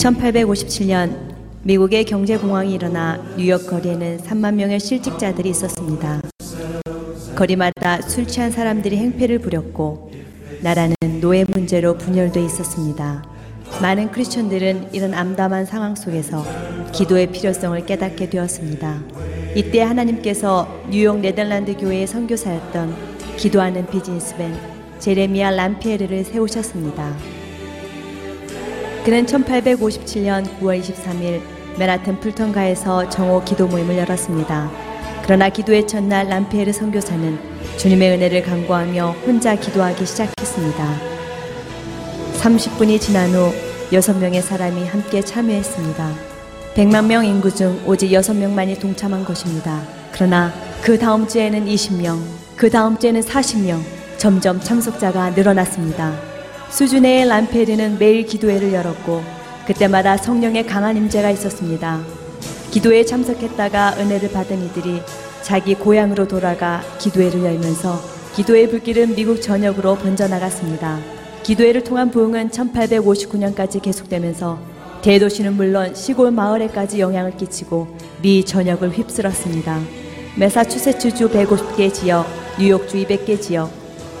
1857년 미국의 경제 공황이 일어나 뉴욕 거리에는 3만 명의 실직자들이 있었습니다. 거리마다 술 취한 사람들이 행패를 부렸고 나라는 노예 문제로 분열돼 있었습니다. 많은 크리스천들은 이런 암담한 상황 속에서 기도의 필요성을 깨닫게 되었습니다. 이때 하나님께서 뉴욕 네덜란드 교회의 선교사였던 기도하는 비즈니스맨 제레미아 람피에르를 세우셨습니다. 그는 1857년 9월 23일 맨하튼 풀턴가에서 정오 기도 모임을 열었습니다. 그러나 기도의 첫날 람피에르 선교사는 주님의 은혜를 간구하며 혼자 기도하기 시작했습니다. 30분이 지난 후 6명의 사람이 함께 참여했습니다. 100만 명 인구 중 오직 6명만이 동참한 것입니다. 그러나 그 다음 주에는 20명, 그 다음 주에는 40명, 점점 참석자가 늘어났습니다. 수준의 람페르는 매일 기도회를 열었고 그때마다 성령의 강한 임재가 있었습니다. 기도회에 참석했다가 은혜를 받은 이들이 자기 고향으로 돌아가 기도회를 열면서 기도의 불길은 미국 전역으로 번져나갔습니다. 기도회를 통한 부흥은 1859년까지 계속되면서 대도시는 물론 시골 마을에까지 영향을 끼치고 미 전역을 휩쓸었습니다. 메사추세츠주 150개 지역, 뉴욕주 200개 지역,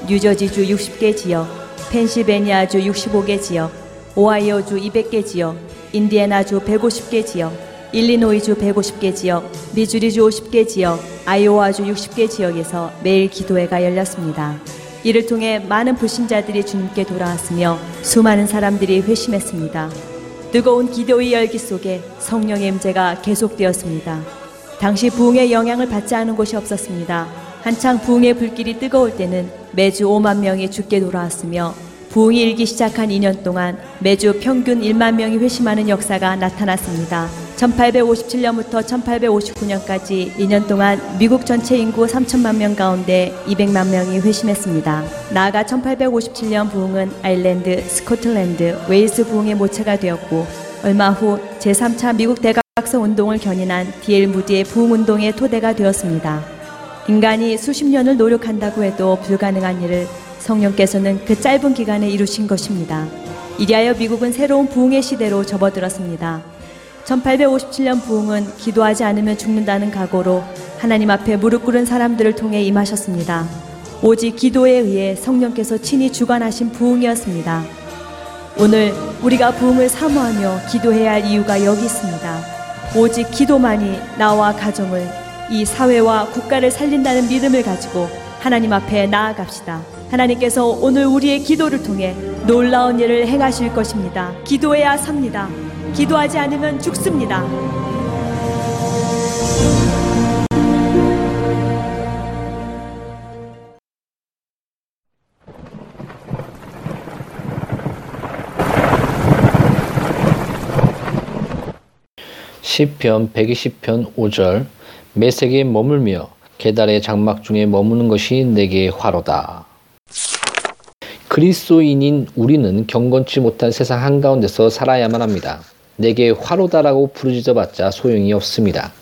뉴저지주 60개 지역, 펜실베니아주 65개 지역, 오하이오주 200개 지역, 인디애나주 150개 지역, 일리노이주 150개 지역, 미주리주 50개 지역, 아이오와주 60개 지역에서 매일 기도회가 열렸습니다. 이를 통해 많은 불신자들이 주님께 돌아왔으며 수많은 사람들이 회심했습니다. 뜨거운 기도의 열기 속에 성령의 임재가 계속되었습니다. 당시 부흥의 영향을 받지 않은 곳이 없었습니다. 한창 부흥의 불길이 뜨거울 때는 매주 5만 명이 죽게 돌아왔으며 부흥이 일기 시작한 2년 동안 매주 평균 1만 명이 회심하는 역사가 나타났습니다. 1857년부터 1859년까지 2년 동안 미국 전체 인구 3천만 명 가운데 200만 명이 회심했습니다. 나아가 1857년 부흥은 아일랜드, 스코틀랜드, 웨일스 부흥의 모체가 되었고 얼마 후 제3차 미국 대각성 운동을 견인한 디엘 무디의 부흥 운동의 토대가 되었습니다. 인간이 수십 년을 노력한다고 해도 불가능한 일을 성령께서는 그 짧은 기간에 이루신 것입니다. 이리하여 미국은 새로운 부흥의 시대로 접어들었습니다. 1857년 부흥은 기도하지 않으면 죽는다는 각오로 하나님 앞에 무릎 꿇은 사람들을 통해 임하셨습니다. 오직 기도에 의해 성령께서 친히 주관하신 부흥이었습니다. 오늘 우리가 부흥을 사모하며 기도해야 할 이유가 여기 있습니다. 오직 기도만이 나와 가정을 이 사회와 국가를 살린다는 믿음을 가지고 하나님 앞에 나아갑시다. 하나님께서 오늘 우리의 기도를 통해 놀라운 일을 행하실 것입니다. 기도해야 삽니다. 기도하지 않으면 죽습니다. 시편 120편 5절 매색에 머물며 계달의 장막 중에 머무는 것이 내게 화로다. 그리스도인인 우리는 경건치 못한 세상 한가운데서 살아야만 합니다. 내게 화로다라고 부르짖어봤자 소용이 없습니다.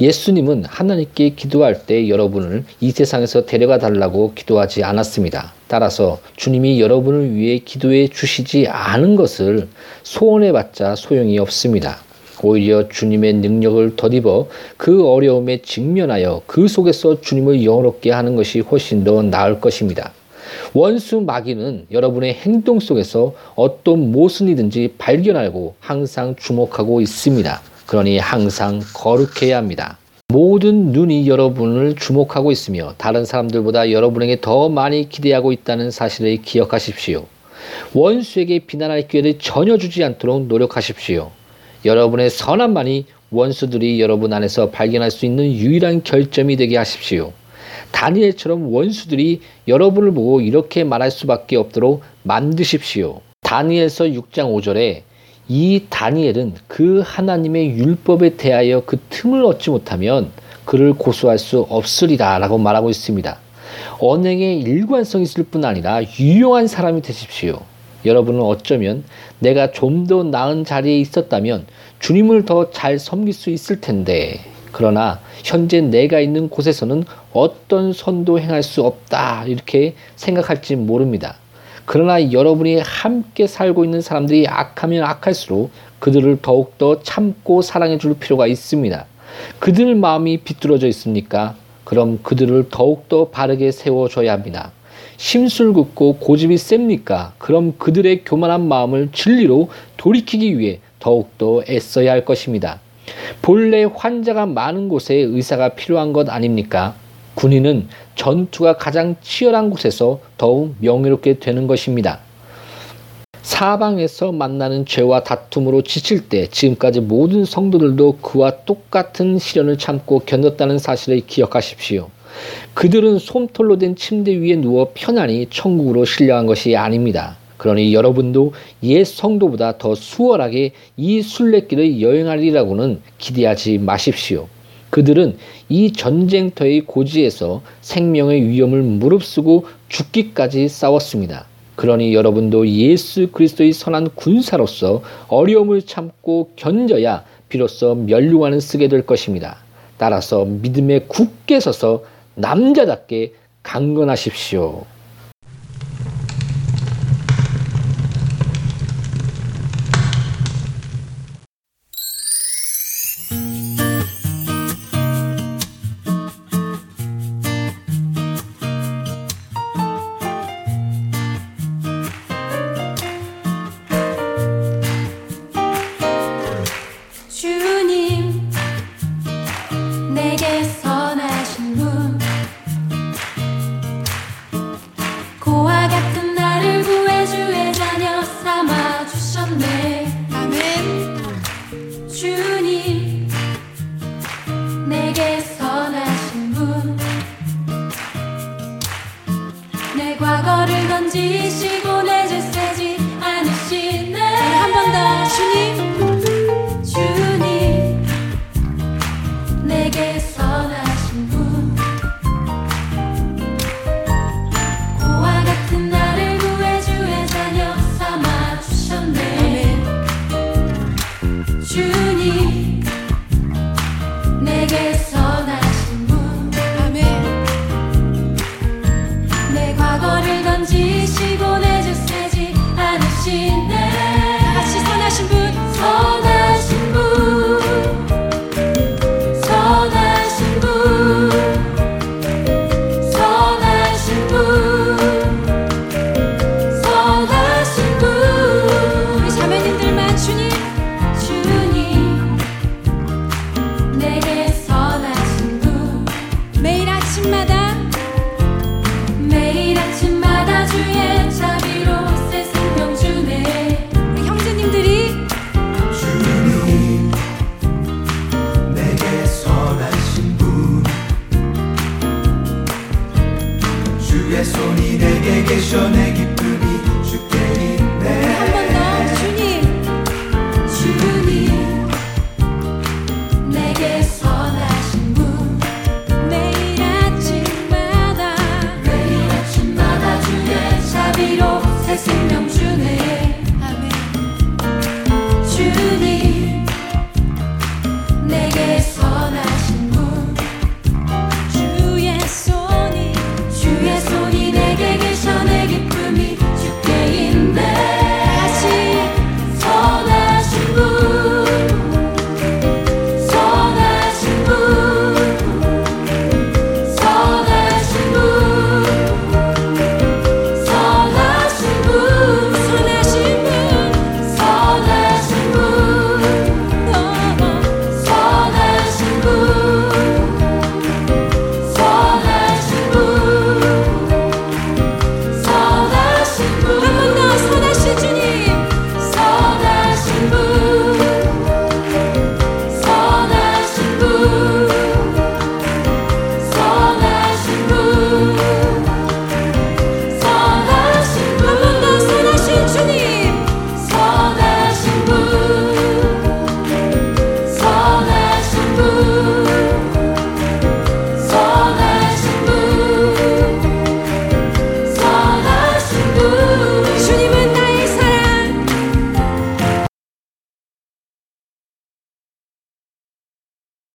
예수님은 하나님께 기도할 때 여러분을 이 세상에서 데려가 달라고 기도하지 않았습니다. 따라서 주님이 여러분을 위해 기도해 주시지 않은 것을 소원해봤자 소용이 없습니다. 오히려 주님의 능력을 덧입어 그 어려움에 직면하여 그 속에서 주님을 영원롭게 하는 것이 훨씬 더 나을 것입니다. 원수 마귀는 여러분의 행동 속에서 어떤 모순이든지 발견하고 항상 주목하고 있습니다. 그러니 항상 거룩해야 합니다. 모든 눈이 여러분을 주목하고 있으며 다른 사람들보다 여러분에게 더 많이 기대하고 있다는 사실을 기억하십시오. 원수에게 비난할 기회를 전혀 주지 않도록 노력하십시오. 여러분의 선함만이 원수들이 여러분 안에서 발견할 수 있는 유일한 결점이 되게 하십시오. 다니엘처럼 원수들이 여러분을 보고 이렇게 말할 수밖에 없도록 만드십시오. 다니엘서 6장 5절에 이 다니엘은 그 하나님의 율법에 대하여 그 틈을 얻지 못하면 그를 고소할 수 없으리라 라고 말하고 있습니다. 언행에 일관성 있을 뿐 아니라 유용한 사람이 되십시오. 여러분은 어쩌면 내가 좀 더 나은 자리에 있었다면 주님을 더 잘 섬길 수 있을 텐데 그러나 현재 내가 있는 곳에서는 어떤 선도 행할 수 없다 이렇게 생각할지 모릅니다. 그러나 여러분이 함께 살고 있는 사람들이 악하면 악할수록 그들을 더욱더 참고 사랑해 줄 필요가 있습니다. 그들 마음이 비뚤어져 있습니까? 그럼 그들을 더욱더 바르게 세워줘야 합니다. 심술궂고 고집이 셉니까? 그럼 그들의 교만한 마음을 진리로 돌이키기 위해 더욱더 애써야 할 것입니다. 본래 환자가 많은 곳에 의사가 필요한 것 아닙니까? 군인은 전투가 가장 치열한 곳에서 더욱 명예롭게 되는 것입니다. 사방에서 만나는 죄와 다툼으로 지칠 때 지금까지 모든 성도들도 그와 똑같은 시련을 참고 견뎠다는 사실을 기억하십시오. 그들은 솜털로 된 침대 위에 누워 편안히 천국으로 신령한 것이 아닙니다. 그러니 여러분도 옛 성도보다 더 수월하게 이 순례길을 여행하리라고는 기대하지 마십시오. 그들은 이 전쟁터의 고지에서 생명의 위험을 무릅쓰고 죽기까지 싸웠습니다. 그러니 여러분도 예수 그리스도의 선한 군사로서 어려움을 참고 견뎌야 비로소 멸류관을 쓰게 될 것입니다. 따라서 믿음에 굳게 서서 남자답게 강건하십시오. 내